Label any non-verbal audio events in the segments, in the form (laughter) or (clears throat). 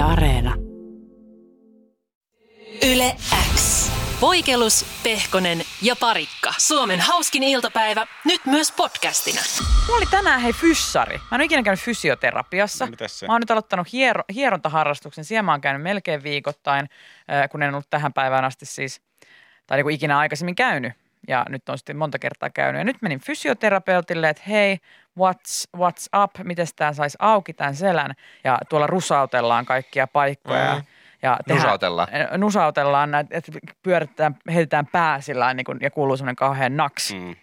Areena. Yle X. Voikelus, Pehkonen ja Parikka. Suomen hauskin iltapäivä, nyt myös podcastina. Mulla oli tänään hei fyssari. Mä en ole ikinä käynyt fysioterapiassa. No, se? Mä oon nyt aloittanut hiero, hierontaharrastuksen. Siellä mä oon käynyt melkein viikoittain, äh, kun en ollut tähän päivään asti siis, tai niin kuin ikinä aikaisemmin käynyt. Ja nyt on sitten monta kertaa käynyt. Ja nyt menin fysioterapeutille, että hei, what's, what's up, miten tämä saisi auki tämän selän. Ja tuolla rusautellaan kaikkia paikkoja. Mm. Ja Nusautellaan. äh, Nusautellaan, näitä, että pyöritetään, heitetään pää sillä niin kuin, ja kuuluu semmoinen kauhean naks. Mm.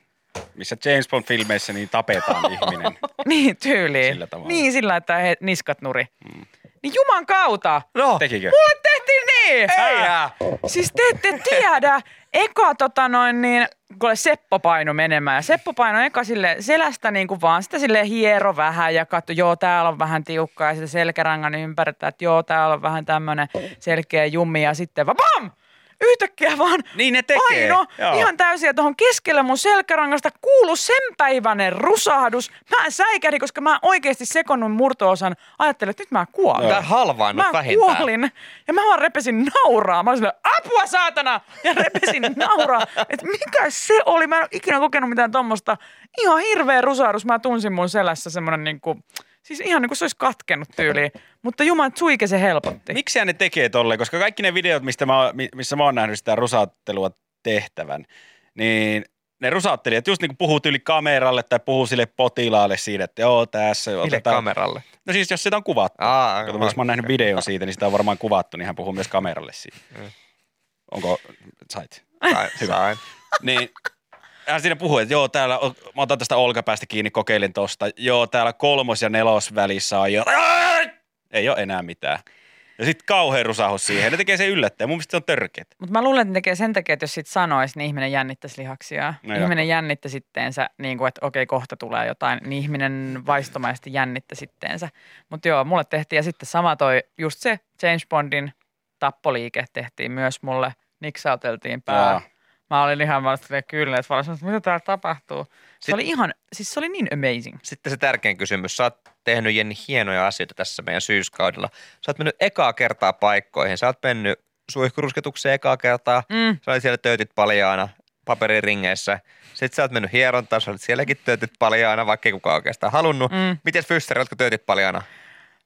Missä James Bond-filmeissä niin tapetaan (laughs) ihminen. Niin, tyyliin. Sillä tavalla. Niin, sillä että he, niskat nuri. Mm. Niin juman kautta. No, Tekikö? Mulle tehtiin niin! Eihän. Siis te ette tiedä. Eka tota noin niin, kuule Seppo paino menemään. Ja Seppo paino eka sille selästä niin kuin vaan sitä sille hiero vähän ja katso, joo täällä on vähän tiukkaa ja sitten selkärangan ympärillä, että joo täällä on vähän tämmöinen selkeä jummi ja sitten vaan bam! Yhtäkkiä vaan Niin ne tekee. paino Joo. ihan täysin ja tuohon keskelle mun selkärangasta kuulu senpäiväinen rusahdus. Mä säikähdin, koska mä oikeasti sekonnuin murtoosan. Ajattelin, että nyt mä kuolen. Tää halvaannut Mä vähintään. kuolin ja mä vaan repesin nauraa. Mä olin silleen, apua saatana! Ja repesin nauraa. Että mikä se oli? Mä en ole ikinä kokenut mitään tommosta. Ihan hirveä rusahdus. Mä tunsin mun selässä semmonen niinku, siis ihan niin kuin se olisi katkenut tyyliin. Mutta juman suike se helpotti. Miksi ne tekee tolleen? Koska kaikki ne videot, mistä mä, missä mä oon nähnyt sitä rusauttelua tehtävän, niin ne rusauttelijat just niin kuin puhuu yli kameralle tai puhuu sille potilaalle siitä, että joo tässä. Mille otetaan- kameralle? No siis jos sitä on kuvattu. Aa, Kato, jos mä oon nähnyt videon siitä, niin sitä on varmaan kuvattu, niin hän puhuu myös kameralle siitä. Mm. Onko, sait? Sain, Hyvä. sain. Niin hän siinä puhui, että joo, täällä, mä otan tästä olkapäästä kiinni, kokeilin tosta. Joo, täällä kolmos- ja nelosvälissä on jo, ei ole enää mitään. Ja sitten kauhean rusahus siihen. Ne tekee sen yllättäen. Mun mielestä se on törkeet. Mutta mä luulen, että ne tekee sen takia, että jos sit sanoisi, niin ihminen jännittäisi lihaksia. No ihminen jännitti sitteensä, niin kuin, että okei, kohta tulee jotain, niin ihminen vaistomaisesti jännitti sitteensä. Mutta joo, mulle tehtiin, ja sitten sama toi, just se James Bondin tappoliike tehtiin myös mulle, niksauteltiin pää. Joo. Mä olin ihan vaan silleen kyllä, että vaan, mitä täällä tapahtuu. Se Sit- oli ihan, siis se oli niin amazing. Sitten se tärkein kysymys. Sä oot tehnyt Jenni hienoja asioita tässä meidän syyskaudella. Sä oot mennyt ekaa kertaa paikkoihin. Sä oot mennyt suihkurusketukseen ekaa kertaa. Mm. Sä olit siellä töötit paljaana paperiringeissä. Sitten sä oot mennyt hierontaan, sä olit sielläkin töötit paljaana, vaikka ei kukaan oikeastaan halunnut. Mm. Miten Fyssari, oletko töötit paljaana?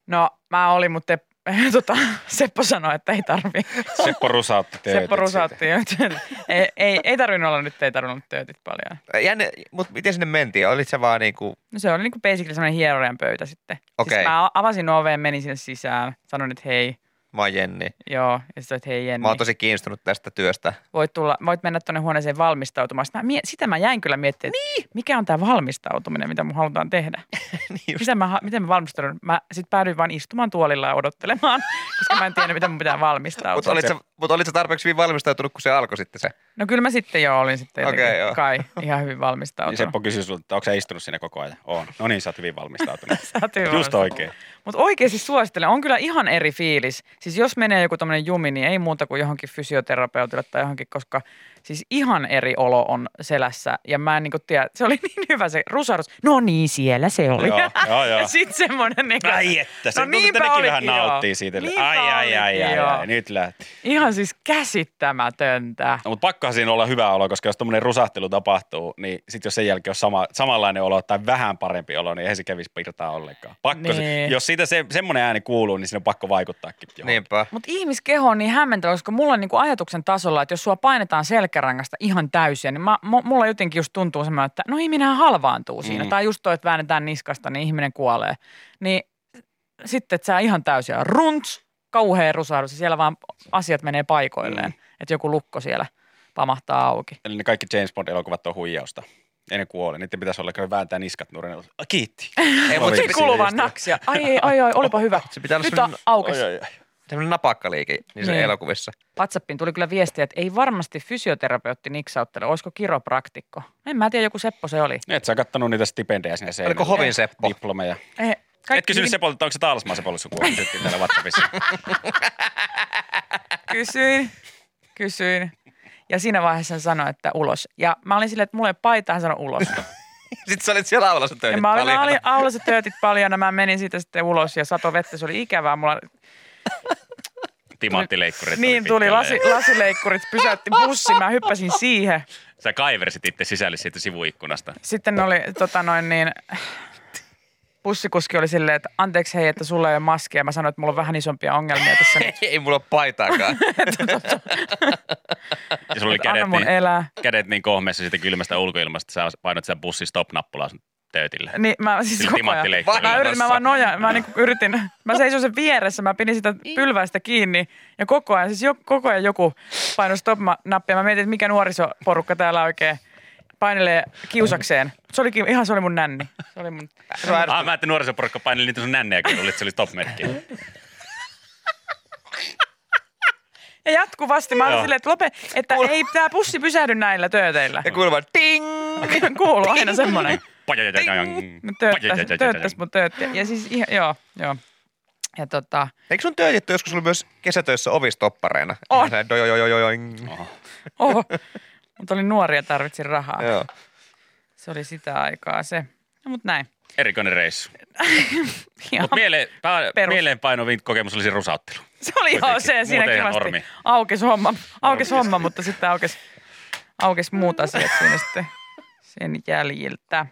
No mä olin, mutta (laughs) tota, Seppo sanoi, että ei tarvi. Seppo rusautti töötit (laughs) Seppo rusautti. (laughs) ei, ei, ei tarvinnut olla nyt, ei tarvinnut töötit paljon. Jänne, mutta miten sinne mentiin? Olit sä vaan niinku, No se oli niinku basically semmoinen hierojan pöytä sitten. Okei. Siis mä avasin oveen, menin sinne sisään, sanoin, että hei, mä oon Jenni. joo. Ja että hei Jenni, Mä oon tosi kiinnostunut tästä työstä. voit, tulla, voit mennä tuonne huoneeseen valmistautumaan. Sitten Mä, mie- sitä mä jäin kyllä miettimään, niin. mikä on tämä valmistautuminen, mitä mun halutaan tehdä. (laughs) niin. Mitä mä, miten mä valmistaudun? Mä sitten päädyin vaan istumaan tuolilla ja odottelemaan, (laughs) koska mä en tiedä, miten mun pitää valmistautua. Mutta olit, sä, mut olit sä tarpeeksi hyvin valmistautunut, kun se alkoi sitten se? No kyllä mä sitten jo olin sitten jotenkin joo. kai ihan hyvin valmistautunut. Seppo kysyi sulta, että onko sä istunut siinä koko ajan? On. No niin, sä oot hyvin valmistautunut. (laughs) Sä oot hyvin Just valmistautunut. oikein. Mutta oikeasti suosittelen. On kyllä ihan eri fiilis. Siis jos menee joku tämmöinen jumi, niin ei muuta kuin johonkin fysioterapeutille tai johonkin, koska siis ihan eri olo on selässä. Ja mä en niin kuin tiedä, se oli (laughs) niin hyvä se rusahdus. No niin, siellä se oli. Joo, joo, joo. (laughs) ja sitten semmoinen niin kuin, Ai että, se No tuntuu, niinpä olikin, vähän nauttii siitä. Niinpä ai, ai, ai, ai, ai, nyt lähti. ihan siis käsittämätöntä. No, mutta pakkohan siinä olla hyvä olo, koska jos tuommoinen rusahtelu tapahtuu, niin sitten jos sen jälkeen on sama, samanlainen olo tai vähän parempi olo, niin eihän se kävisi pirtaa ollenkaan. Pakko se, Niin. jos siitä se, semmoinen ääni kuuluu, niin siinä on pakko vaikuttaakin johonkin. Niinpä. Mutta ihmiskeho on niin hämmentävä, koska mulla on niinku ajatuksen tasolla, että jos sua painetaan selkärangasta ihan täysiä, niin mä, mu- mulla jotenkin just tuntuu semmoinen, että no ihminenhän halvaantuu siinä. Mm. Tai just toi, että väännetään niskasta, niin ihminen kuolee. Niin sitten, että sä ihan täysiä runts, kauhea rusahdus ja siellä vaan asiat menee paikoilleen. Mm. Että joku lukko siellä pamahtaa auki. Eli ne kaikki James Bond-elokuvat on huijausta. Ei ne kuole. Niiden pitäisi olla, kun vääntää niskat nurin. Kiitti. (laughs) Ei, mutta se, kuuluu vaan naksia. Ai, ai, ai, ai, olipa hyvä. se pitää olla Nyt on semmoinen, aukes. Oi, oi, oi. Semmoinen napakkaliike niissä Niin. elokuvissa. WhatsAppiin tuli kyllä viestiä, että ei varmasti fysioterapeutti niksauttele. Olisiko kiropraktikko? En mä tiedä, joku Seppo se oli. Et sä kattonut niitä stipendejä sinne seinälle. Oliko Hovin Seppo? Diplomeja. Eh, Et kysynyt Sepolta, että onko se Taalsmaa Sepolle? Kysyttiin täällä WhatsAppissa. (laughs) Kysyin, kysyin. Ja siinä vaiheessa hän sanoi, että ulos. Ja mä olin silleen, että mulla ei paitaa, hän sanoi ulos. (laughs) Sitten sä olit siellä aulassa Ja töitä mä olin, mä paljon. olin aulassa töötit paljon ja mä menin siitä sitten ulos ja sato vettä, se oli ikävää. Mulla (laughs) Timanttileikkurit. Niin tuli, lasi, lasileikkurit pysäytti bussi, mä hyppäsin siihen. Sä kaiversit itse sisälle siitä sivuikkunasta. Sitten oli tota noin niin, bussikuski oli silleen, että anteeksi hei, että sulla ei ole maskia. Mä sanoin, että mulla on vähän isompia ongelmia tässä nyt. (laughs) Ei mulla ole paitaakaan. (laughs) Ja sulla oli kädet niin, elää. kädet niin kohmeessa siitä kylmästä ulkoilmasta, sä painat sen bussin stop-nappulaa sun töötille. Niin mä siis Sillä koko ajan, mä yritin, mä vaan nojaan, mä niinku yritin, mä seisoin sen vieressä, mä pidin sitä pylväistä kiinni ja koko ajan, siis jo, koko ajan joku painoi stop-nappia. Mä mietin, että mikä nuorisoporukka täällä oikein painelee kiusakseen. Se olikin, ihan se oli mun nänni. Se oli mun, Se ärsyttävää. Ah, mä ajattelin nuorisoporukka paineli niitä sun nännejä, kun se oli stop-merkki. ja jatkuvasti mä olin silleen, että lope, että ei tää bussi pysähdy näillä tööteillä. Ja kuuluu vaan ding! Kuuluu aina semmoinen. Mä tööttäis, mun töötti. Ja siis ihan, joo, joo. Ja tota, Eikö sun työtetty joskus ollut myös kesätöissä ovistoppareina? On. Dojojojojoing. oho, mutta olin nuori ja tarvitsin rahaa. Joo. Se oli sitä aikaa se. No mut näin. Erikoinen reissu. (laughs) Mutta mieleen, pää, Perus. mieleenpainovin kokemus oli se rusauttelu. se oli ihan kuitenkin. se, siinä Muuten kivasti normi. aukesi homma, aukesi Normi. homma, mutta sitten aukesi, aukesi muut asiat siinä sitten sen jäljiltä.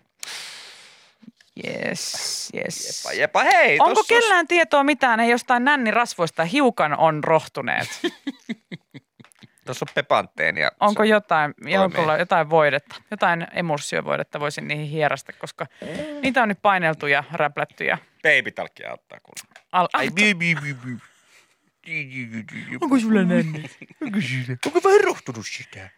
Yes, yes. Jepa, jepa, hei. Onko tossa kellään tietoa mitään, he jostain nännin-rasvoista hiukan on rohtuneet? (laughs) Tuossa on pepanteenia. Onko jotain, jotain voidetta, jotain emulsiovoidetta voisin niihin hierasta, koska niitä on nyt paineltu ja räplätty ja Babytalkia ottaa kuulemma. al- Ai, bi, bi, bi, bi. Onko sulla nänni? (laughs) Onko vähän rohtunut sitä?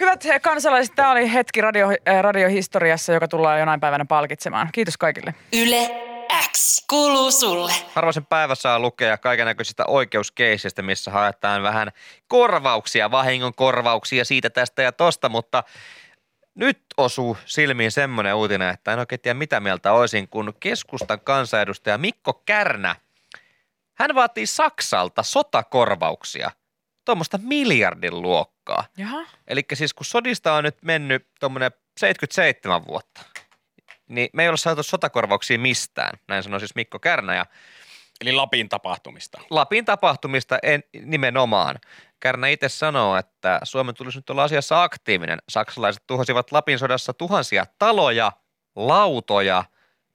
Hyvät kansalaiset, tämä oli hetki radio, äh, radiohistoriassa, joka tullaan jonain päivänä palkitsemaan. Kiitos kaikille. Yle X kuuluu sulle. Harvoisen päivä saa lukea kaikenlaisista oikeuskeisistä, missä haetaan vähän korvauksia, vahingon korvauksia siitä tästä ja tosta, mutta nyt osuu silmiin semmoinen uutinen, että en oikein tiedä mitä mieltä olisin, kun keskustan kansanedustaja Mikko Kärnä, hän vaatii Saksalta sotakorvauksia, tuommoista miljardin luokkaa. Jaha. Eli siis kun sodista on nyt mennyt tuommoinen 77 vuotta, niin me ei ole saatu sotakorvauksia mistään, näin sanoi siis Mikko Kärnä ja Eli Lapin tapahtumista. Lapin tapahtumista en, nimenomaan. Kärnä itse sanoo, että Suomen tulisi nyt olla asiassa aktiivinen. Saksalaiset tuhosivat Lapin sodassa tuhansia taloja, lautoja,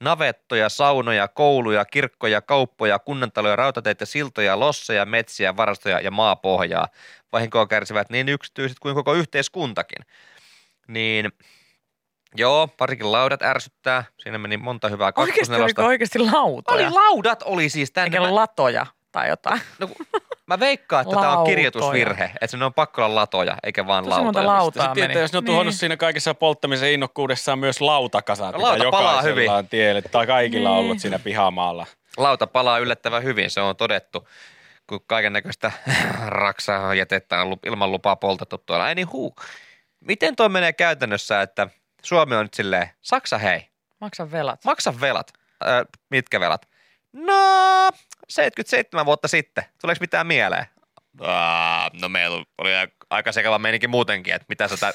navettoja, saunoja, kouluja, kirkkoja, kauppoja, kunnantaloja, rautateitä, siltoja, losseja, metsiä, varastoja ja maapohjaa. Vahinkoa kärsivät niin yksityiset kuin koko yhteiskuntakin. Niin joo, parikin laudat ärsyttää. Siinä meni monta hyvää Oikeasti kakkosnelosta. oliko oikeasti lautoja? Oli laudat oli siis tänne. Eikä latoja tai jotain. No, mä veikkaan, että tämä on kirjoitusvirhe, että ne on pakko olla latoja, eikä vaan Tosi lautoja. lautaa Sitten, meni. että jos ne on Niin. tuhonnut siinä kaikessa polttamisen innokkuudessaan myös lautakasat, No, lauta palaa hyvin. on tielle, tai kaikilla on Niin. ollut siinä pihamaalla. Lauta palaa yllättävän hyvin, se on todettu, kun kaiken näköistä (laughs) raksaa jätettä on ilman lupaa poltettu tuolla. Ei niin huu. Miten toi menee käytännössä, että Suomi on nyt silleen, Saksa hei, Maksa velat. maksa velat. Ö, mitkä velat? No, 77 vuotta sitten. Tuleeko mitään mieleen? Aa, no meillä oli aika sekava meininki muutenkin, että mitä sä, tä,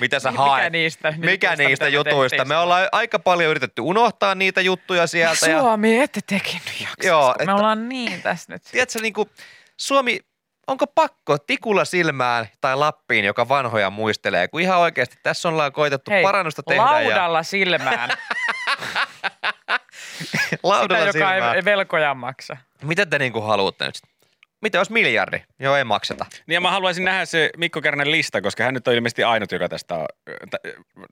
mitä sä Mikä haet. niistä? Mikä niistä mitä me jutuista? tehtiin Me ollaan aika paljon yritetty unohtaa niitä juttuja sieltä. Ja, Suomi, ette tekin nyt jaksa. Joo, että- Me ollaan niin tässä nyt. tiedätkö, niin kuin Suomi, onko pakko tikulla silmään tai Lappiin, joka vanhoja muistelee, kun ihan oikeasti tässä ollaan koitettu Hei, parannusta tehdä. laudalla silmään. (laughs) Ja (laughs) Sitä, laudalla joka ei velkoja maksa. Mitä te niin kuin haluatte nyt? Mitä jos miljardi? Joo, ei makseta. Niin ja mä haluaisin nähdä se Mikko Kärnän lista, koska hän nyt on ilmeisesti ainut, joka tästä on, tä-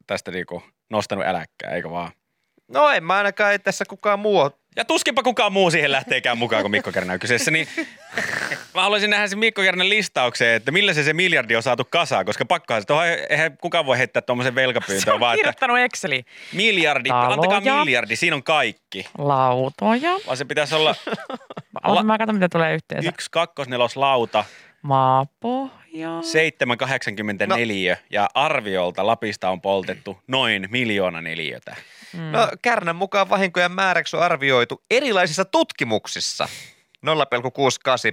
tästä niinku nostanut äläkkää, eikö vaan? No en mä ainakaan, ei tässä kukaan muu. Ja tuskinpa kukaan muu siihen lähteekään mukaan, kun Mikko Kärnä on kyseessä. Niin (laughs) mä haluaisin nähdä sen Mikko Kärnän listaukseen, että millä se se miljardi on saatu kasaan, koska pakkohan se, tuohon ei- eihän kukaan voi heittää tuommoisen Se velkapyyntöön, on vaan että kirjoittanut Exceliin. miljardi, Taloja. antakaa miljardi, siinä on kaikki. Lautoja. Vaan se pitäisi olla (laughs) La- mä katson, mitä tulee yhteensä. yksi kakkosnelos lauta, Maapohja. 784 no. ja arviolta Lapista on poltettu noin miljoona neliötä. Mm. No Kärnän mukaan vahinkojen määräksi on arvioitu erilaisissa tutkimuksissa 0,68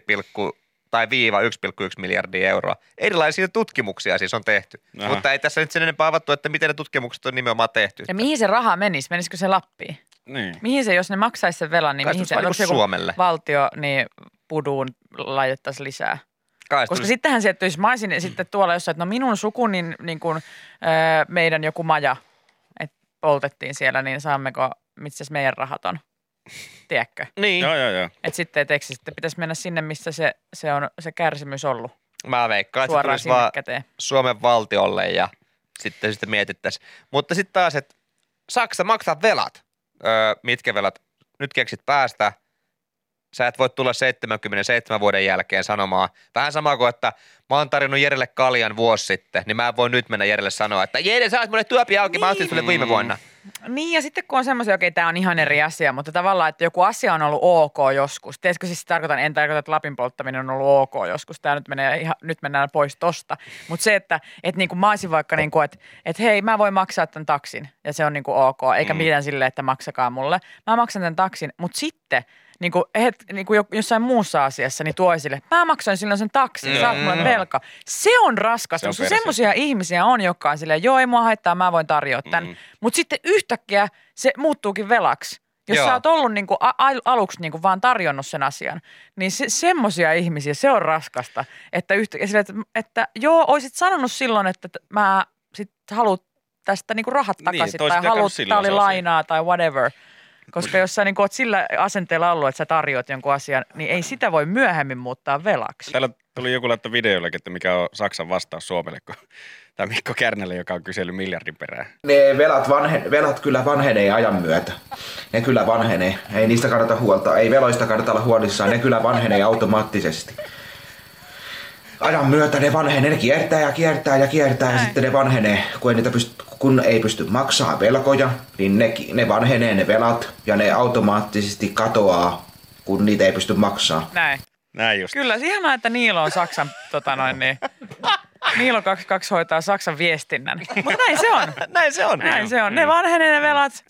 pilkku tai viiva 1,1 miljardia euroa. Erilaisia tutkimuksia siis on tehty. Aha. Mutta ei tässä nyt sen enempää avattu, että miten ne tutkimukset on nimenomaan tehty. Ja mihin se raha menisi? Menisikö se Lappiin? Niin. Mihin se, jos ne maksaisi sen velan, niin Kai se mihin se, se Suomelle. valtio, niin puduun laitettaisiin lisää. Kai se Koska sittenhän sieltä, jos mä olisin sitten tuolla jossain, että no minun suku, niin, niin kuin, öö, meidän joku maja, että poltettiin siellä, niin saammeko, missä meidän rahat on? Tiedätkö? Niin, Joo, joo, joo. Että sitten, et eikö se sitten pitäisi mennä sinne, missä se, se on se kärsimys ollut, mä veikkaan, että se vaan käteen. Suomen valtiolle ja sitten sitten mietittäisiin. Mutta sitten taas, että Saksa maksaa velat. Öö, mitkä velat? Nyt keksit päästä. Sä et voi tulla 77 vuoden jälkeen sanomaan. Vähän sama kuin, että mä oon tarjonnut Jerelle kaljan vuosi sitten, niin mä en voi nyt mennä Jerelle sanoa, että Jere, sä oot mulle tuopi auki, mä ostin sulle viime vuonna. Niin ja sitten kun on semmoisia, okei tämä on ihan eri asia, mutta tavallaan, että joku asia on ollut ok joskus. Tiedätkö siis tarkoitan, en tarkoita, että Lapin polttaminen on ollut ok joskus. Tämä nyt, menee ihan, nyt mennään pois tosta. Mutta se, että et niinku mä olisin vaikka, niinku, että et hei mä voin maksaa tämän taksin ja se on niinku ok. Eikä mm. mitään silleen, että maksakaa mulle. Mä maksan tämän taksin, mutta sitten niin kuin, het, niin kuin jossain muussa asiassa, niin tuo esille, mä maksoin silloin sen taksin, mm. saat mulle velka. Se on raskasta, Se on koska semmoisia ihmisiä on, jotka on silleen, joo ei mua haittaa, mä voin tarjota tämän. Mm. Mutta sitten yhtäkkiä se muuttuukin velaksi. Jos Joo. sä oot ollut niinku a- al- aluksi niinku vaan tarjonnut sen asian, niin se, semmoisia ihmisiä, se on raskasta. Että, yhtä, sille, että, että joo, oisit sanonut silloin, että t- mä sit haluat tästä niinku rahat Niin, takaisin toisit tai haluat, tää oli lainaa tai whatever. Koska jos sä niinku oot sillä asenteella ollut, että sä tarjoat jonkun asian, niin ei sitä voi myöhemmin muuttaa velaksi. Täällä tuli joku laittaa videollekin, että mikä on Saksan vastaus Suomelle, kun tämä Mikko Kärnälle, joka on kysellyt miljardin perään. Ne velat, vanhe, velat kyllä vanhenee ajan myötä. Ne kyllä vanhenee. Ei niistä kannata huolta. Ei veloista kannata olla huolissaan. Ne kyllä vanhenee automaattisesti. Ajan myötä ne vanhenee. Ne kiertää ja kiertää ja kiertää ja Näin. sitten ne vanhenee. Kun ei, niitä pysty, kun ei pysty maksaa velkoja, niin ne, ne vanhenee ne velat ja ne automaattisesti katoaa, kun niitä ei pysty maksaa. Näin. Näin just. Kyllä, se ihanaa, että Niilo on Saksan, tota noin, niin, (laughs) Niilo 22 hoitaa Saksan viestinnän. (laughs) Mutta näin se on. Näin se on. Näin se on. Ne vanhenee ne velat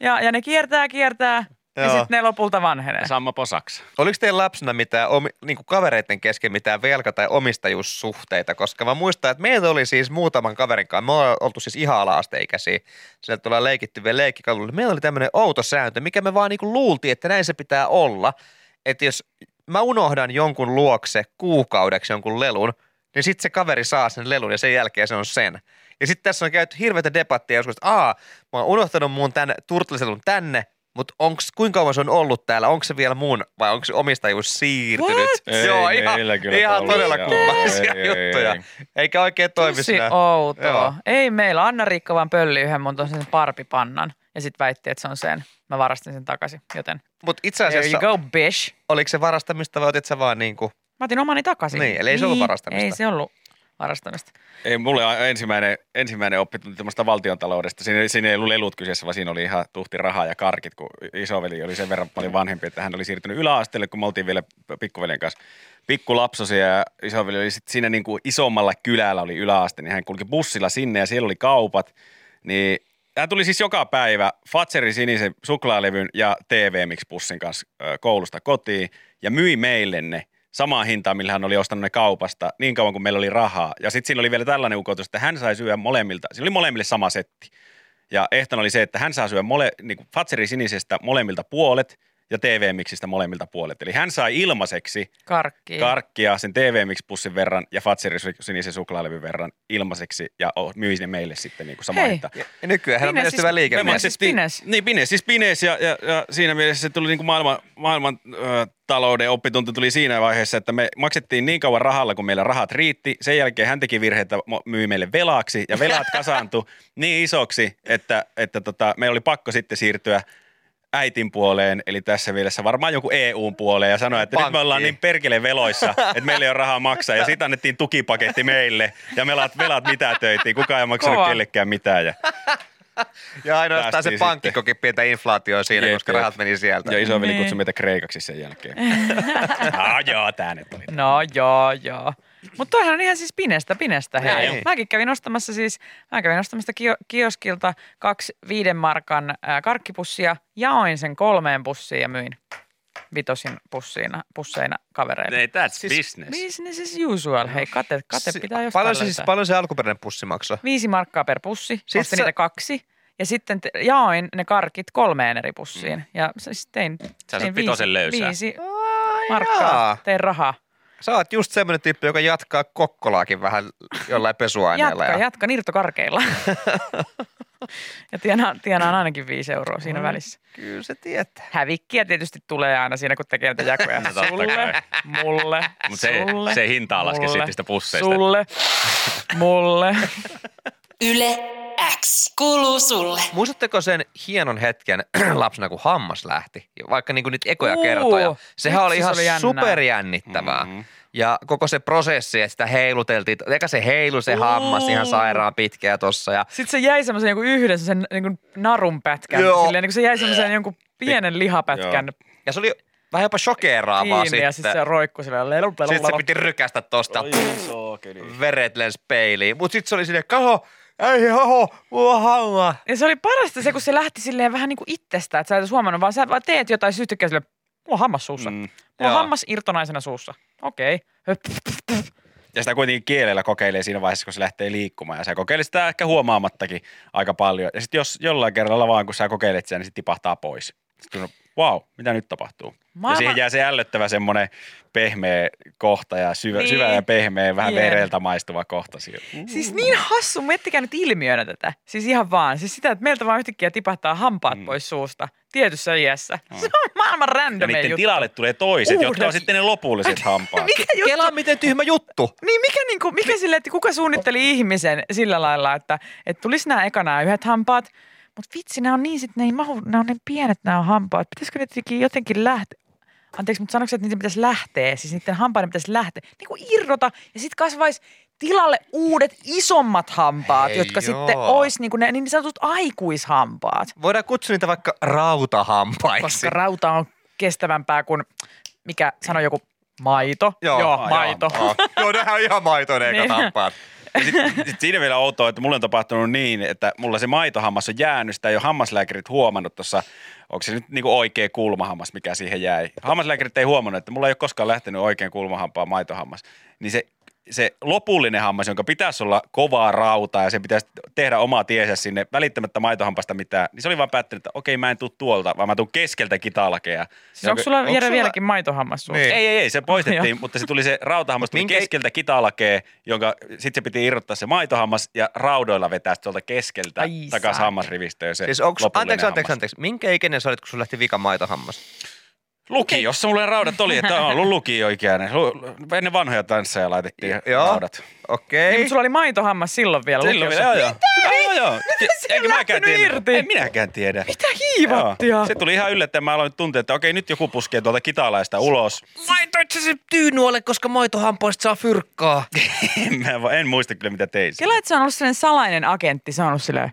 ja, ja ne kiertää, kiertää ja sitten ne lopulta vanhenee. Samma po Saksa. Oliko teillä lapsena mitään omi, niin kuin kavereiden kesken mitään velka- tai omistajuussuhteita? Koska mä muistan, että meillä oli siis muutaman kaverin kanssa, me ollaan oltu siis ihan ala-asteikäisiä, sieltä ollaan leikitty vielä leikkikaluilla. Meillä oli tämmöinen outo sääntö, mikä me vaan niin kuin luultiin, että näin se pitää olla. Että jos mä unohdan jonkun luokse kuukaudeksi jonkun lelun, niin sitten se kaveri saa sen lelun ja sen jälkeen se on sen. Ja sitten tässä on käyty hirveätä debattia joskus, että aa, mä oon unohtanut mun tän turtliselun tänne, mutta onks, kuinka kauan se on ollut täällä? Onko se vielä mun vai onko se omistajuus siirtynyt? What? Ei, Joo, ei, ihan, meillä kyllä ihan todella kummallisia Ei, ei, juttuja. ei. Eikä oikein toimi Tosi outoa. Joo. Ei meillä. Anna-Riikka vaan pölli yhden mun sen parpipannan ja sitten väitti, että se on sen. Mä varastin sen takaisin, joten Mutta itse there asiassa, you go, bish. oliko se varastamista vai otit sä vaan niin kuin, Mä otin omani takaisin. Niin, eli ei se ollut varastamista. Ei se ollut varastamista. Ei, mulle a- ensimmäinen, ensimmäinen oppitunti tämmöistä valtiontaloudesta. Siinä, siinä ei ollut lelut kyseessä, vaan siinä oli ihan tuhti rahaa ja karkit, kun isoveli oli sen verran paljon vanhempi, että hän oli siirtynyt yläasteelle, kun me oltiin vielä pikkuveljen kanssa pikkulapsosia ja isoveli oli sitten siinä niin kuin isommalla kylällä oli yläaste, niin hän kulki bussilla sinne ja siellä oli kaupat. Niin hän tuli siis joka päivä Fatserin sinisen suklaalevyn ja TV-mix-pussin kanssa ö, koulusta kotiin ja myi meille ne samaan hintaan, millä hän oli ostanut ne kaupasta niin kauan kuin meillä oli rahaa. Ja sitten siinä oli vielä tällainen ukotus, että hän sai syödä molemmilta, siinä oli molemmille sama setti. Ja ehtona oli se, että hän saa syödä mole, niin kuin Fatserin sinisestä molemmilta puolet ja TV-mixistä molemmilta puolet. Eli hän sai ilmaiseksi Karkki. karkkia sen TV-mix-pussin verran ja Fatserin su- sinisen suklaalevyn verran ilmaiseksi ja myi ne meille sitten niin kuin sama Hei. hinta. ja nykyään hän on menestyvä siis- liikemies. Pines siis Pines. Niin, Pines siis Pines ja, ja, ja siinä mielessä se tuli niin kuin maailman, maailman ö, talouden oppitunti tuli siinä vaiheessa, että me maksettiin niin kauan rahalla, kun meillä rahat riitti. Sen jälkeen hän teki virheitä, myi meille velaksi ja velat kasaantui (laughs) niin isoksi, että, että tota, meillä oli pakko sitten siirtyä äitin puoleen, eli tässä mielessä varmaan joku EUn puoleen ja sanoi, että nyt me Pankkiin. ollaan niin perkele veloissa, että meillä ei ole rahaa maksaa. Ja sitten annettiin tukipaketti meille ja velat, velat mitätöitiin, kukaan ei maksanut Kova. kellekään mitään. Ja, Ja ainoastaan se Päästiin pankki sitten. koki pientä inflaatioa siinä, Jep, koska jep. rahat meni sieltä. ja isoveli Niin. kutsui meitä kreikaksi sen jälkeen. (laughs) no joo, tää nyt oli. No joo, joo. Mutta toihan on ihan siis pinestä, pinestä hei. Näin. Mäkin kävin ostamassa siis, mä kävin ostamassa kio, kioskilta kaksi viiden markan ää, karkkipussia, jaoin sen kolmeen pussiin ja myin vitosin pussiina, pusseina kavereille. Ei, that's Siis- business. Business is usual. Hei, kate, kate Si- pitää jostain paljon, se, siis, paljon se alkuperäinen pussi maksoi? Viisi markkaa per pussi, Sit siis ostin sä- niitä kaksi. Ja sitten te, jaoin ne karkit kolmeen eri pussiin. Ja s- siis tein, Sä tein löysää. viisi, Markkaa, Jaa. tee rahaa. Sä oot just semmoinen tyyppi, joka jatkaa kokkolaakin vähän jollain pesuaineella. Jatka, ja... jatka irtokarkeilla. ja tienaan, tienaan ainakin viisi euroa siinä välissä. Kyllä se tietää. Hävikkiä tietysti tulee aina siinä, kun tekee näitä jakoja. (laughs) totta Sulle, kai. mulle, Mut se- sulle, se hintaa laskee mulle, sit niistä pusseista. Sulle, mulle. Yle X kuuluu sulle. Muistatteko sen hienon hetken (clears throat) lapsena, kun hammas lähti? Vaikka niin kuin niitä ekoja Uu, kertoja. Sehän oli se ihan oli superjännittävää. Mhm. Ja koko se prosessi, että sitä heiluteltiin. Eka se heilu se hammas ihan sairaan pitkää tossa. Ja Sitten se jäi semmoisen jonkun yhden sen niin narun pätkän. Joo. Silleen, niin kuin se jäi semmoisen jonkun pienen lihapätkän Ja se oli vähän jopa shokeraavaa kiinni ja sitten se roikkui silleen. lelu, lelu, Sitten se piti rykästä tosta. Oi, sookeli. Veret lens peiliin. Mut sit se oli silleen, kaho, ei haho, mua hamma. Ja se oli parasta se, kun se lähti silleen vähän niin kuin itsestään, että sä et huomannut, vaan sä vaan teet jotain yhtäkkiä silleen, mulla on hammas suussa. Mm. Mulla on hammas irtonaisena suussa. Okei. Ja sitä kuitenkin kielellä kokeilee siinä vaiheessa, kun se lähtee liikkumaan. Ja sä kokeilet sitä ehkä huomaamattakin aika paljon. Ja sitten jos jollain kerralla vaan, kun sä kokeilet sitä, niin se tipahtaa pois. Sitten on, wow, mitä nyt tapahtuu? Maailma- Ja siihen jää se ällöttävä semmoinen pehmeä kohta ja syvä, Niin. syvä ja pehmeä, vähän Jep. vereltä maistuva kohta siellä. Siis niin hassu, miettikää nyt ilmiönä tätä. Siis ihan vaan. Siis sitä, että meiltä vaan yhtäkkiä tipahtaa hampaat Mm. pois suusta tietyssä iässä. Se on maailman niiden juttu. tilalle tulee toiset, Uudet. jotka on sitten ne lopulliset hampaat. (laughs) Mikä juttu? Kela miten tyhmä juttu. Niin mikä, niinku, mikä sille, että kuka suunnitteli ihmisen sillä lailla, että, että tulisi nämä eka nämä yhdet hampaat, mutta vitsi, nämä on niin sit, ne ei mahu, nämä on niin pienet nämä hampaat. Pitäisikö ne jotenkin, jotenkin lähteä? Anteeksi, mutta sanoiko, että niiden pitäisi lähteä, siis niiden hampaiden pitäisi lähteä, niin kuin irrota ja sitten kasvaisi tilalle uudet isommat hampaat, Hei, jotka joo. sitten olisi niin, kuin ne niin sanotut aikuishampaat. Voidaan kutsua niitä vaikka rautahampaiksi. Koska rauta on kestävämpää kuin, mikä sanoi joku, maito. Joo, joo joo, maito. Joo, joo nehän on ihan maitoinen (laughs) Niin. hampaat. Sit, (laughs) sit siinä vielä outoa, että mulle on tapahtunut niin, että mulla se maitohammas on jäänyt, sitä ei ole hammaslääkärit huomannut tuossa, onko se nyt niinku oikea kulmahammas, mikä siihen jäi. Hammaslääkärit ei huomannut, että mulla ei ole koskaan lähtenyt oikein kulmahampaa maitohammas. Niin se, se lopullinen hammas, jonka pitäisi olla kovaa rautaa ja se pitäisi tehdä omaa tiesä sinne välittämättä maitohampasta mitään, niin se oli vaan päättänyt, että okei mä en tuu tuolta, vaan mä tuun keskeltä kitalakeja. Siis onko sulla onko Jere sulla- vieläkin maitohammas suussa? Niin. Ei, ei, ei, se (laughs) poistettiin, Joo. mutta se tuli se rautahammas tuli Minkä- keskeltä kitalakee, jonka sitten se piti irrottaa se maitohammas ja raudoilla vetää tuolta keskeltä Ai takaisin saakeli. hammasrivistöön se Siis onks, anteeksi, anteeksi, hammas. anteeksi. Minkä ikäinen sä olit, kun sulla lähti vika maitohammas? Lukiossa mulla ne raudat oli, että on ollut lukio ikäinen. Lu- Ennen vanhoja tansseja laitettiin Joo. raudat. Okei. Niin, mutta sulla oli maitohammas silloin vielä Silloin lukiossa. vielä, joo, joo. Joo, joo. se Enkä on mäkään tiedä. irti? En minäkään tiedä. Mitä hiivattia? Joo. Se tuli ihan yllättäen. Mä aloin tuntea, että okei, nyt joku puskee tuolta kitalaista ulos. Laitoit se tyynuolle, koska maitohampaista saa fyrkkaa. (laughs) en, mä va- en muista kyllä, mitä tein. Kela, että se on ollut sellainen salainen agentti. Se on ollut silleen,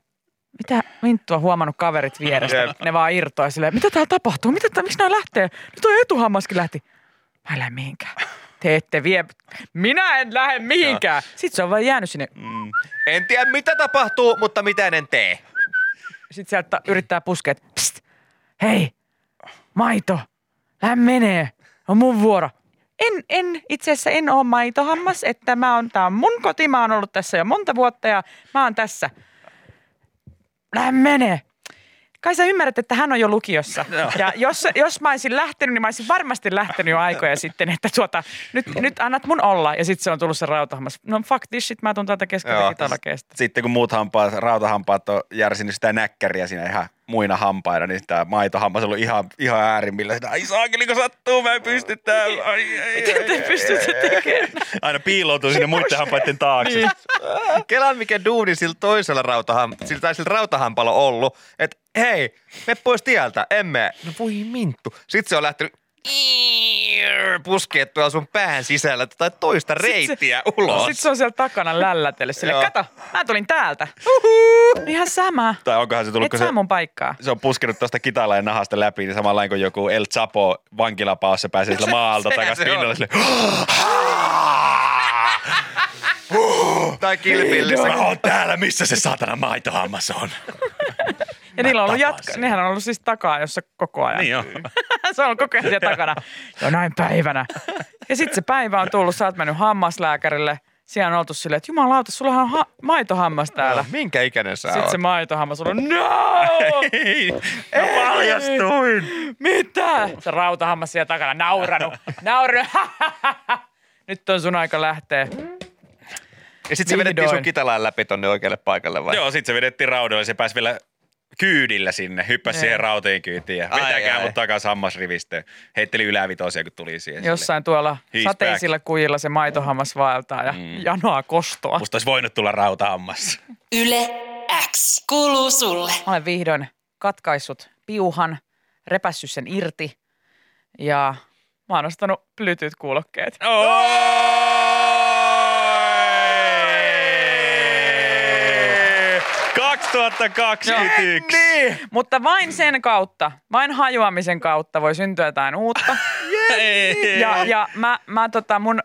mitä vinttua huomannut kaverit vierestä. Jep. ne vaan irtoaa silleen, mitä täällä tapahtuu? Mitä tää, miksi noin lähtee? Nyt toi etuhammaskin lähti. Mä en lähde mihinkään. Te ette vie. Minä en lähde mihinkään. Sitten se on vaan jäänyt sinne. Mm. En tiedä mitä tapahtuu, mutta mitä en tee. Sitten sieltä yrittää puskea, että pst, hei, maito, lähde menee, on mun vuoro. En, en, itse asiassa en ole maitohammas, että mä oon, tää on mun koti, mä oon ollut tässä jo monta vuotta ja mä oon tässä. Lähde menee. Kai sä ymmärrät, että hän on jo lukiossa. Ja jos, jos mä olisin lähtenyt, niin mä olisin varmasti lähtenyt jo aikoja sitten, että tuota, nyt, nyt annat mun olla. Ja sitten se on tullut se rautahammas. No fuck this shit, mä tuun täältä keskeltä kitalakeesta. Sitten kun muut hampaat, rautahampaat on järsinyt sitä näkkäriä siinä ihan muina hampaina, niin tämä maitohammas on ollut ihan, ihan äärimmillä. Sitä, ai saakeli, kun sattuu, mä en pysty täällä. Ai, ai, Miten te ai, pystytte tekemään? Aina piiloutuu sinne muiden hampaiden taakse. Niin. Kela mikä duuni sillä toisella rautaham, sillä, tai sillä rautahampalla ollut, että hei, me pois tieltä, emme. No voi minttu. Sitten se on lähtenyt puskee tuolla sun pään sisällä tai toista reittiä ulos. Sitten se on siellä takana lällätellä sille, kato, mä tulin täältä. Uhuhu. Ihan sama. Tai onkohan se tullut, Et se, mun paikkaa. se on puskenut tuosta kitalain nahasta läpi, niin samalla kuin joku El Chapo vankilapaossa pääsee sillä (laughs) maalta takaisin se pinnalle. Sille, (laughs) tai kilpillissä. mä oon täällä, missä se saatana maitohammas on. (laughs) Ja niillä on ollut jatka, sen. nehän on ollut siis takaa, jossa koko ajan. Niin on. (laughs) se on ollut koko ajan siellä takana. Jonain päivänä. Ja sitten se päivä on tullut, sä oot mennyt hammaslääkärille Siellä on oltu silleen, että jumalauta, sulla on ha- maitohammas täällä. Minkä ikäinen sä Sitten oot? se maitohammas on, no! Ei, mä paljastuin. Mitä? Se rautahammas siellä takana, nauranut, nauranut. (laughs) Nyt on sun aika lähteä. Ja sit se vedettiin sun Vihdoin. kitalain läpi tonne oikealle paikalle vai? Joo, sit se vedettiin raudalle, se pääsi vielä kyydillä sinne, hyppäsi siihen rauteen kyytiin ja vetäkää ai. mut takaisin hammasrivistöön. Heitteli ylävitosia, kun tuli siihen. Jossain tuolla He's sateisilla kujilla se maitohammas vaeltaa ja Mm. janoa kostoa. Musta olisi voinut tulla rautahammas. Yle X kuuluu sulle. Mä olen vihdoin katkaissut piuhan, repässyt sen irti ja mä oon ostanut Bluetooth-kuulokkeet. Oi! 2021. Niin, mutta vain sen kautta, vain hajuamisen kautta voi syntyä jotain uutta. (laughs) Ja, ja mä, mä tota mun,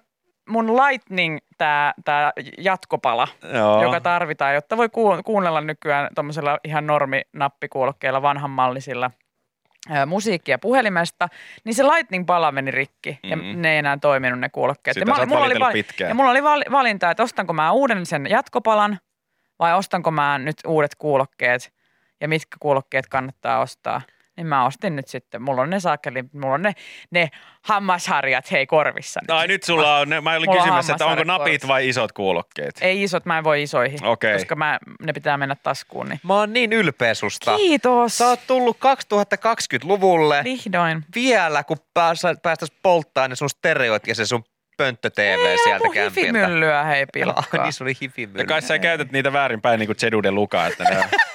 mun Lightning, tää, tää jatkopala, Joo. joka tarvitaan, jotta voi ku- kuunnella nykyään tuommoisella ihan norminappikuulokkeilla vanhanmallisilla ää, musiikkia puhelimesta, niin se Lightning-pala meni rikki ja Mhm. ne ei enää toiminut ne kuulokkeet. Sitä ja, sä oot valitellut pitkään. ja mulla oli val- valinta, että ostanko mä uuden sen jatkopalan vai ostanko mä nyt uudet kuulokkeet ja mitkä kuulokkeet kannattaa ostaa. Niin mä ostin nyt sitten. Mulla on ne saakeli, mulla on ne, ne hammasharjat hei korvissa. nyt. Ai nyt sulla on, ne- mä olin Mulla on kysymässä, että onko napit korvissa. vai isot kuulokkeet? Ei isot, mä en voi isoihin, Okei. koska mä, ne pitää mennä taskuun. Niin. Mä oon niin ylpeä susta. Kiitos. Sä oot tullut 2020-luvulle Vihdoin. vielä, kun päästä, päästäis polttaa ne sun stereot ja se sun pönttö TV sieltä mun kämpiltä. hifimyllyä hei pilkkaa. (laughs) niin se oli hifimylly. Ja kai sä käytät niitä väärinpäin niin kuin Jeduden lukaa, että ne (laughs)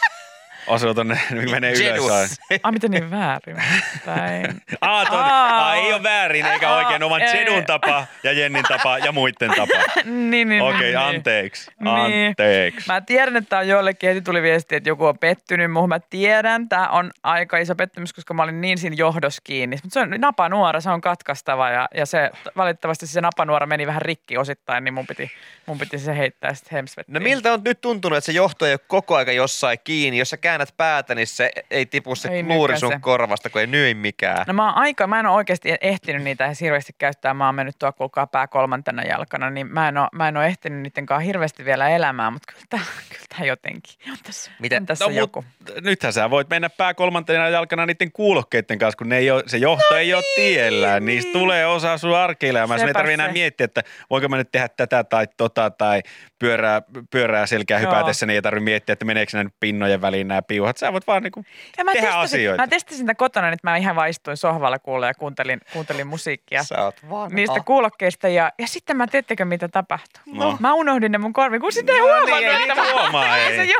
osuu tonne, (laughs) menee Jedus. ylös. Ai miten niin väärin? Päin. Aa, ton, aa, ei ole väärin eikä oikein, on vaan ei. Jedun tapa ja Jennin tapa ja muiden tapa. (laughs) niin, niin, Okei, niin, anteeksi. Niin. Anteeksi. Mä tiedän, että tää on jollekin, heti tuli viesti, että joku on pettynyt muuhun. Mä tiedän, tämä on aika iso pettymys, koska mä olin niin siinä johdossa kiinni. Mutta se on napanuora, se on katkaistava ja, ja se, valitettavasti se napanuora meni vähän rikki osittain, niin mun piti, mun piti se heittää sitten hemsvettiin. No miltä on nyt tuntunut, että se johto ei ole koko aika jossain kiinni? Jos sä käännät päätä, niin se ei tipu se Ei luuri sun nykäse. korvasta, kun ei nyi mikään. No mä oon aika, mä en ole oikeasti ehtinyt niitä hirveästi käyttää. Mä oon mennyt tuo kuulkaa pää kolmantena jalkana, niin mä en ole, mä en ole ehtinyt niiden kanssa hirveästi vielä elämään, mutta kyllä tää, kyllä tää jotenkin. On tässä, Miten- on tässä No, joku. mut, nythän sä voit mennä pää kolmantena jalkana niiden kuulokkeiden kanssa, kun ne ei ole, se johto ei ole tiellä. Niistä tulee osa sun arkielämää. Sun ei tarvitse enää se. miettiä, että voinko mä nyt tehdä tätä tai tota tai pyörää, pyörää selkää hypätessä, niin ei tarvitse miettiä, että meneekö nämä pinnojen väliin nämä piuhat. Sä voit vaan niinku Ja mä tehdä testasin, asioita. Mä testasin sitä kotona, että mä ihan vaan istuin sohvalla kuulle ja kuuntelin, kuuntelin musiikkia Sä oot vanha. niistä kuulokkeista. Ja, ja sitten mä teettekö mitä tapahtui? No. Mä unohdin ne mun korviin, kun sitä ei No huomannut. niin, ei että mä- huomaa, (laughs) ei. Se.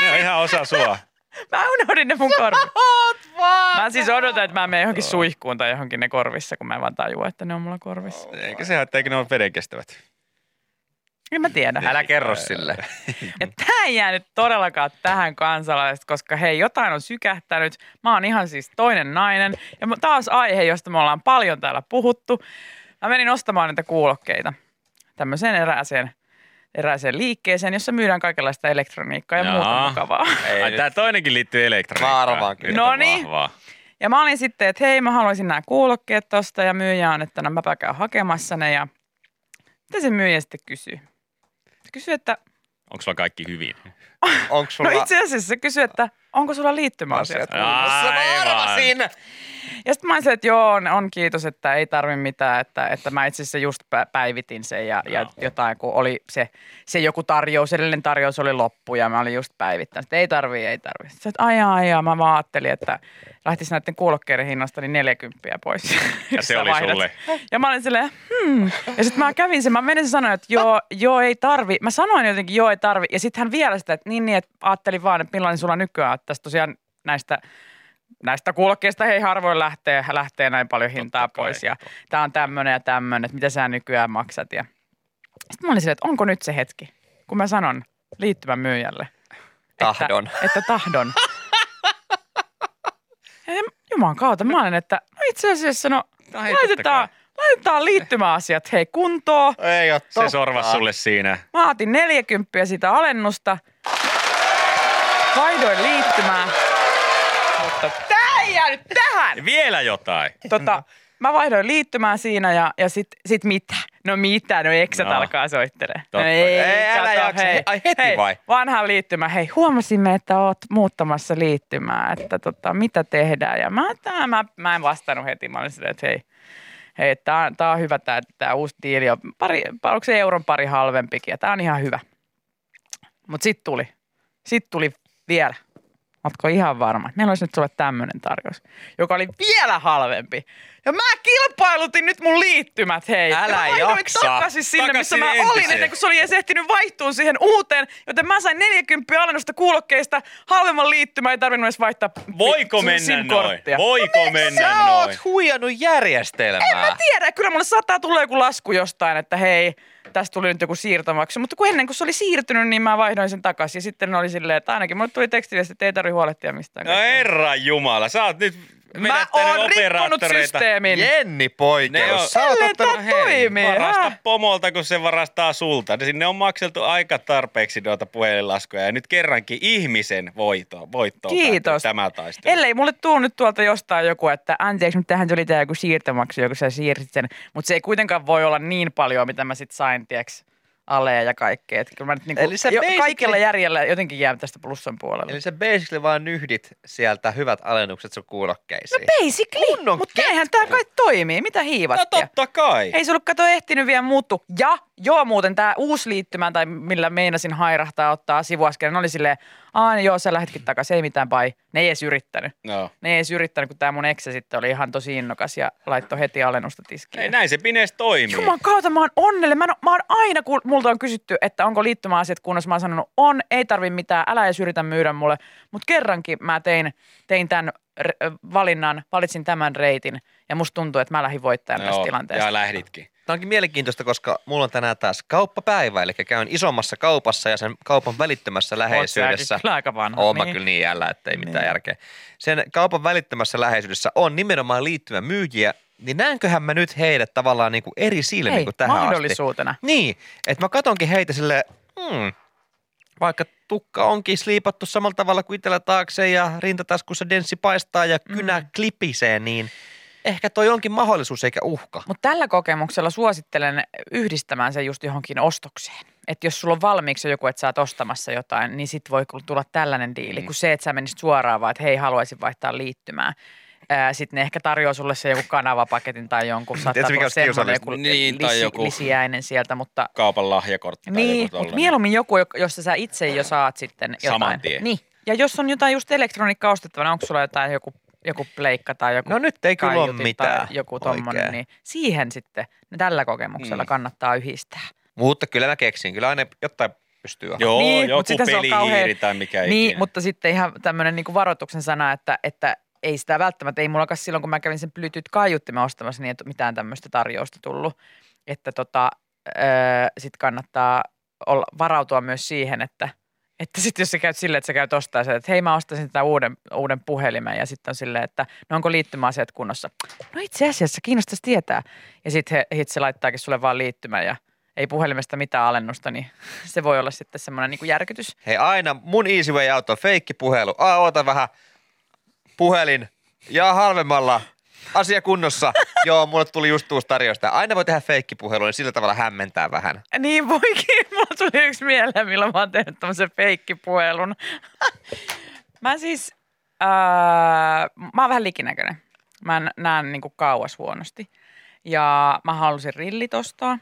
Ne on ihan osa sua. (laughs) Mä unohdin ne mun korviin. Mä siis odotan, että mä menen johonkin suihkuun tai johonkin ne korvissa, kun mä en vaan tajua, että ne on mulla korvissa. Eikä se haittaa, eikö ne ole vedenkestävät. En mä tiedä. Älä kerro sille. (laughs) Ja tämä ei jäänyt todellakaan tähän kansalaiset, koska hei, jotain on sykähtänyt. Mä oon ihan siis toinen nainen. Ja taas aihe, josta me ollaan paljon täällä puhuttu. Mä menin ostamaan näitä kuulokkeita tämmöiseen erääseen, erääseen liikkeeseen, jossa myydään kaikenlaista elektroniikkaa ja muuta mukavaa. (laughs) Ei Ai, nyt. tää toinenkin liittyy elektroniikkaan. Noniin. vahvaa. Ja mä olin sitten, että hei, mä haluaisin nämä kuulokkeet tosta ja myyjä on, että no mäpä käyn hakemassa ne ja mitä se myyjä sitten kysyy? Se kysyy, että Onko sulla kaikki hyvin? Onko sulla no itse asiassa se kysyy, että onko sulla liittymäasiat? asiat kunnossa? Mä Aivan. arvasin! Ja sitten mä olisin, että joo, on, on kiitos, että ei tarvi mitään, että, että mä itse asiassa just pä- päivitin sen ja, ja jotain, kun oli se, se joku tarjous, edellinen tarjous oli loppu ja mä olin just päivittänyt, että ei tarvi, ei tarvi. Sitten että ajaa, ajaa, mä vaan ajattelin, että lähtisi näiden kuulokkeiden hinnasta niin 40 pois. Ja se oli sulle. Ja mä olin silleen, hmm. Ja sitten mä kävin sen, mä menin ja sanoin, että joo, joo, ei tarvi. Mä sanoin jotenkin, joo, ei tarvi. Ja sitten hän vielä sitä, että niin, niin, että ajattelin vaan, että millainen sulla nykyään, että tässä tosiaan näistä näistä kuulokkeista hei harvoin lähtee, lähtee näin paljon hintaa Totta kai, pois ja totta. tämä on tämmöinen ja tämmöinen, että mitä sä nykyään maksat. Ja... Sitten mä olin silleen, että onko nyt se hetki, kun mä sanon liittymän myyjälle. Tahdon. Että, että tahdon. (laughs) ja juman kautta mä olin, että no itse asiassa no totta laitetaan, laitetaan liittymäasiat hei kuntoon. Ei oo Se sorvas sulle siinä. Mä otin 40 sitä alennusta. Vaihdoin liittymää. Mutta tää ei jäänyt tähän. Vielä jotain. Tota, mä vaihdoin liittymään siinä ja, ja sit, sit mitä? No mitä? No eksät No. alkaa soittelee. Totta. No Ei, älä kato, jaksa. hei, Ai heti hei, vai? Vanha liittymä. Hei, huomasimme, että oot muuttamassa liittymää, että tota, mitä tehdään. Ja mä, tää, mä, mä en vastannut heti. Mä olin silleen, että hei, hei tää, on- tää on hyvä tää, tää uusi diili. On pari, onko se euron pari halvempikin ja tää on ihan hyvä. Mutta sit tuli. Sit tuli vielä. Ootko ihan varma? Meillä olisi nyt sulle tämmöinen tarjous, joka oli vielä halvempi. Ja mä kilpailutin nyt mun liittymät, hei. Älä ja mä jaksa. takaisin sinne, missä mä Takaisin olin, ennen kuin se oli edes ehtinyt vaihtua siihen uuteen. Joten mä sain 40 alennusta kuulokkeista, halvemman liittymän, ei tarvinnut edes vaihtaa Voiko mennä noin? SIM-korttia. Voiko mennä Sä noin? oot huijannut järjestelmää. Mä tiedän, kyllä mulle saattaa tulla joku lasku jostain, että hei, tästä tuli nyt joku siirtomaksu. Mutta kun ennen kuin se oli siirtynyt, niin mä vaihdoin sen takaisin. Ja sitten oli silleen, että ainakin mulle tuli tekstiviesti, että ei tarvitse huolehtia mistään. No herra jumala, sä oot nyt Mä oon rikkonut systeemin. Jenni Ne on- poikeus. Sä oot Silleen tää toimii. Varasta pomolta, kun se varastaa sulta. Niin Sinne on makseltu aika tarpeeksi noita puhelinlaskuja. Ja nyt kerrankin ihmisen voitto, voittoon Kiitos. tämä taistelu. Ellei mulle tuu nyt tuolta jostain joku, että anteeksi, mutta tähän tuli tämä joku siirtomaksu, joku sä siirsit sen. Mutta se ei kuitenkaan voi olla niin paljon, mitä mä sit sain, tieks, aleja ja kaikkea. Että kyllä mä nyt niinku, Eli sä jo, basically- kaikella järjellä jotenkin jää tästä plussan puolelle. Eli sä basically vaan nyhdit sieltä hyvät alennukset sun kuulokkeisiin. Basically, Kunnon mutta näinhän tämä kai toimii. Mitä No hiivattia? totta kai. Ei se ollut kato ehtinyt vielä muuttu. Ja joo muuten tämä uusi liittymä, tai millä meinasin hairahtaa ottaa sivuaskeleen, oli silleen, aah joo sä lähdetkin takaisin, ei mitään pai. Ne ei edes yrittänyt. No. Ne ei edes yrittänyt, kun tämä mun eksä sitten oli ihan tosi innokas ja laittoi heti alennusta tiskiin. Ei, näin se Pines toimii. Juman kautta mä oon onnelle. Mä, mä oon aina, kun multa on kysytty, että onko liittymäasiat kunnossa, mä oon sanonut, on, ei tarvi mitään, älä edes yritä myydä mulle. Mutta kerrankin mä tein, tein tämän valinnan, valitsin tämän reitin ja musta tuntuu, että mä lähdin voittajan tästä tilanteesta. ja lähditkin. Tämä onkin mielenkiintoista, koska mulla on tänään taas kauppapäivä, eli käyn isommassa kaupassa ja sen kaupan välittömässä läheisyydessä. Oot säkin kyllä aika vanha. Oon mä niin. kyllä niin jällä, että ei mitään Niin. järkeä. Sen kaupan välittömässä läheisyydessä on nimenomaan liittymä myyjiä, niin näenköhän mä nyt heidät tavallaan niin kuin eri silmin Hei, kuin tähän asti. mahdollisuutena. Niin, että mä katonkin heitä sille, hmm, vaikka tukka onkin sliipattu samalla tavalla kuin itsellä taakse ja rintataskussa denssi paistaa ja kynä mm. klipisee, niin ehkä toi onkin mahdollisuus eikä uhka. Mutta tällä kokemuksella suosittelen yhdistämään sen just johonkin ostokseen. Että jos sulla on valmiiksi jo joku, että sä oot ostamassa jotain, niin sit voi tulla tällainen diili, Mm. kuin se, että sä menisit suoraan vaan, että hei, haluaisin vaihtaa liittymää. Sitten ne ehkä tarjoaa sulle se joku kanavapaketin tai jonkun, saattaa Tiedätkö, mikä olisi kiusallista? joku, Niin, tai lisi, joku- lisiäinen sieltä, mutta Kaupan lahjakortti tai niin, joku mutta tollainen. mieluummin joku, jo- jossa sä itse jo saat sitten jotain. Saman tien. Niin, ja jos on jotain just elektroniikkaa ostettavana, onko sulla jotain joku, joku pleikka tai joku No nyt ei kyllä ole mitään tai joku tommonen, oikein. niin siihen sitten tällä kokemuksella Mm. kannattaa yhdistää. Mutta kyllä mä keksin, kyllä aina jotain pystyy Joo, Niin, joku sitten se on pelihiiri kauhean- tai mikä Niin, ikinä. mutta sitten ihan tämmöinen niin varoituksen sana, että, että ei sitä välttämättä, ei mulla silloin kun mä kävin sen Bluetooth-kaiuttimen ostamassa, niin ei mitään tämmöistä tarjousta tullut. Että tota, sitten kannattaa olla, varautua myös siihen, että, että sitten jos sä käyt silleen, että sä käyt ostaa sen, että hei mä ostaisin tätä uuden, uuden puhelimen ja sitten on silleen, että no onko liittymäasiat kunnossa. No itse asiassa kiinnostaisi tietää. Ja sitten he, se laittaakin sulle vaan liittymän ja ei puhelimesta mitään alennusta, niin (laughs) se voi olla sitten semmoinen niin järkytys. Hei aina, mun easy way out on feikki puhelu. Aa, oota vähän. Puhelin. Ja halvemmalla. Asia kunnossa. (laughs) Joo, mulle tuli just uusi tarjousta. Aina voi tehdä feikki puhelu, niin sillä tavalla hämmentää vähän. Niin voikin. (laughs) Mulla tuli yksi mieleen, milloin mä oon tehnyt tämmöisen feikkipuhelun. (laughs) mä siis, ää, mä oon vähän likinäköinen. Mä näen niinku kauas huonosti. Ja mä halusin rillit ostaa.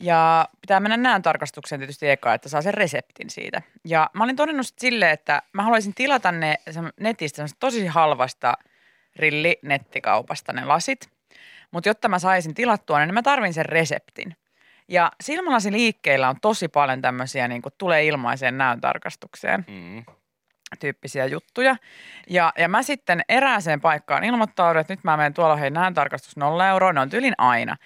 Ja pitää mennä näön tarkastukseen tietysti eka, että saa sen reseptin siitä. Ja mä olin todennut silleen, että mä haluaisin tilata ne netistä tosi halvasta rilli-nettikaupasta ne lasit. Mutta jotta mä saisin tilattua ne, niin mä tarvin sen reseptin. Ja silmälasi liikkeillä on tosi paljon tämmöisiä, niin kuin tulee ilmaiseen näön tarkastukseen Mm. tyyppisiä juttuja. Ja, ja mä sitten erääseen paikkaan ilmoittaudun, että nyt mä menen tuolla, hei näön tarkastus nolla euroa, ne on tylin aina.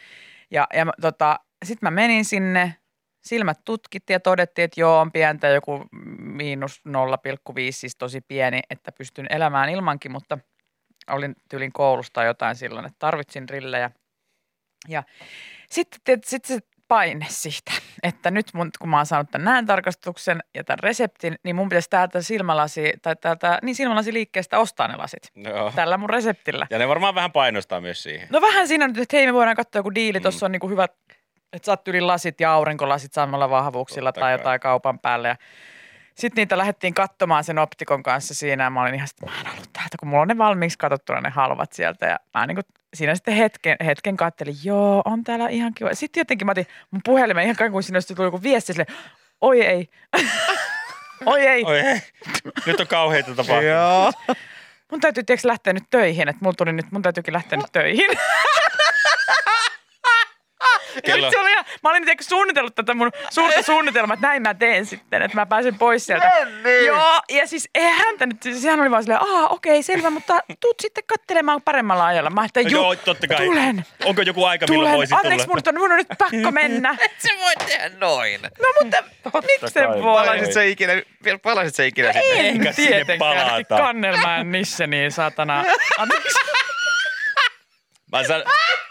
Ja, ja tota, sitten mä menin sinne, silmät tutkittiin ja todettiin, että joo, on pientä joku miinus 0,5, siis tosi pieni, että pystyn elämään ilmankin, mutta olin tyylin koulusta jotain silloin, että tarvitsin rillejä. Ja sitten sit se paine siitä, että nyt mun, kun mä oon saanut tämän näöntarkastuksen ja tämän reseptin, niin mun pitäisi täältä silmälasi, tai täältä, niin silmälasiliikkeestä ostaa ne lasit. Joo. Tällä mun reseptillä. Ja ne varmaan vähän painostaa myös siihen. No vähän siinä nyt, että hei me voidaan katsoa joku diili, tuossa on niinku hyvät, että saat yli lasit ja aurinkolasit samalla vahvuuksilla Totta tai kai. jotain kaupan päälle. Ja sitten niitä lähdettiin katsomaan sen optikon kanssa siinä ja mä olin ihan, että mä en ollut täältä, kun mulla on ne valmiiksi katsottuna ne halvat sieltä. Ja mä niin siinä sitten hetken, hetken kattelin, joo, on täällä ihan kiva. Sitten jotenkin mä otin mun puhelimen ihan kuin siinä olisi tullut joku viesti sille, oi ei, (laughs) oi ei. Oi ei. Nyt on kauheita tapahtumia. Joo. (laughs) Mun täytyy tiiäks, lähteä nyt töihin, että mulla tuli nyt, mun täytyykin lähteä nyt töihin. (laughs) Kello- Ja se oli ihan, mä olin tiiäks, suunnitellut tätä mun suurta suunnitelmaa, että näin mä teen sitten, että mä pääsen pois sieltä. niin. Joo, ja siis ei häntä nyt, siis hän oli vaan silleen, aa okei, selvä, mutta tuut sitten kattelemaan paremmalla ajalla. Mä ajattelin, Joo, totta kai. tulen, Onko joku aika, milloin tulen. voisit Anteeksi, tulla? mun, on, mun on nyt pakko mennä. (laughs) Se voi tehdä noin. No mutta miksi se voi? Palasit se ikinä, vielä palasit se ikinä sinne. Eikä En sinne tietenkään. palata. Kannelmään nissä, niin saatana. Anteeksi. Mä, san... (laughs)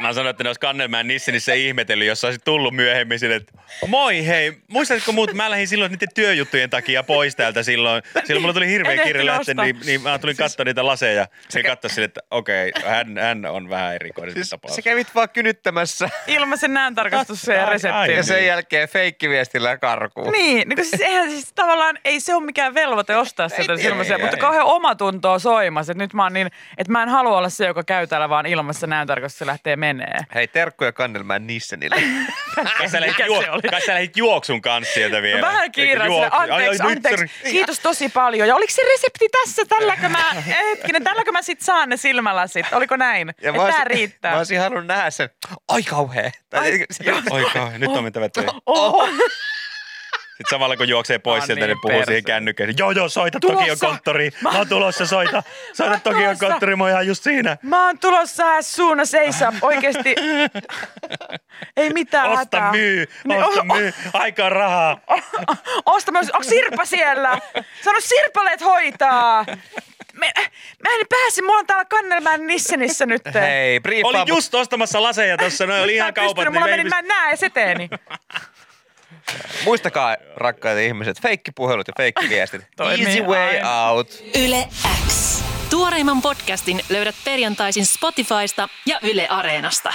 Mä sanoin, että ne olisi Kannelmäen Nissenissä ihmetellyt, jos sä olisit tullut myöhemmin sille, että moi hei, muistatko muut, mä lähdin silloin niiden työjuttujen takia pois täältä silloin. Silloin mulla tuli hirveä lähteä, ostaa. niin, niin mä tulin katsoa niitä laseja. Se katsoi sille, että okei, hän, hän on vähän erikoinen Siis tapaus. sä kävit vaan kynyttämässä Ilmaisen näöntarkastus ja Ai, ai. resepti. ja sen jälkeen feikkiviestillä karkuun. Niin, niin kun siis eihän siis tavallaan, ei se ole mikään velvoite ostaa sieltä ilmaisia, ei, mutta ei. kauhean omatuntoa soimassa. Että nyt mä oon niin, että mä en halua olla se, joka käy täällä vaan ilmassa näöntarkastus ja lähtee menee. Hei, terkkuja Kannelmäen Nissenille. (laughs) Kai sä, lähit juo- juoksun kanssa sieltä vielä. No vähän? Ai, ai, anteeksi, nyt, anteeksi, kiitos tosi paljon. Ja oliko se resepti tässä, tälläkö mä, hetkinen, tälläkö mä sit saan ne silmälasit? Oliko näin? Ja mä tää olisin- riittää. Mä olisin halunnut nähdä sen. Ai kauhea. Tai, Oi kauhean, nyt on mentävä töihin. Sitten samalla kun juoksee pois Ah, sieltä, niin, puhuu siihen perse. kännykkään. Joo, joo, soita. Tokion konttoriin. Mä oon tulossa, soita. Soita Tokion konttoriin, mä oon ihan just siinä. Mä oon tulossa suuna seisa. Oikeesti. Ei mitään Osta hätää. myy, Niin, osta o- myy. Aikaa rahaa. (laughs) Osta myös, onko Sirpa siellä? Sano Sirpaleet hoitaa. Me, mä en pääse, mulla on täällä Kannelmäen Nissenissä nyt. Hei, briefaa. Olin just ostamassa laseja tossa, ne oli (laughs) Mä ihan en kaupat. pystynyt, niin mulla meni, mä en näe seteeni. (laughs) Muistakaa, rakkaat ihmiset, feikkipuhelut ja feikkiviestit. Easy way out. Yle X. Tuoreimman podcastin löydät perjantaisin Spotifysta ja Yle Areenasta.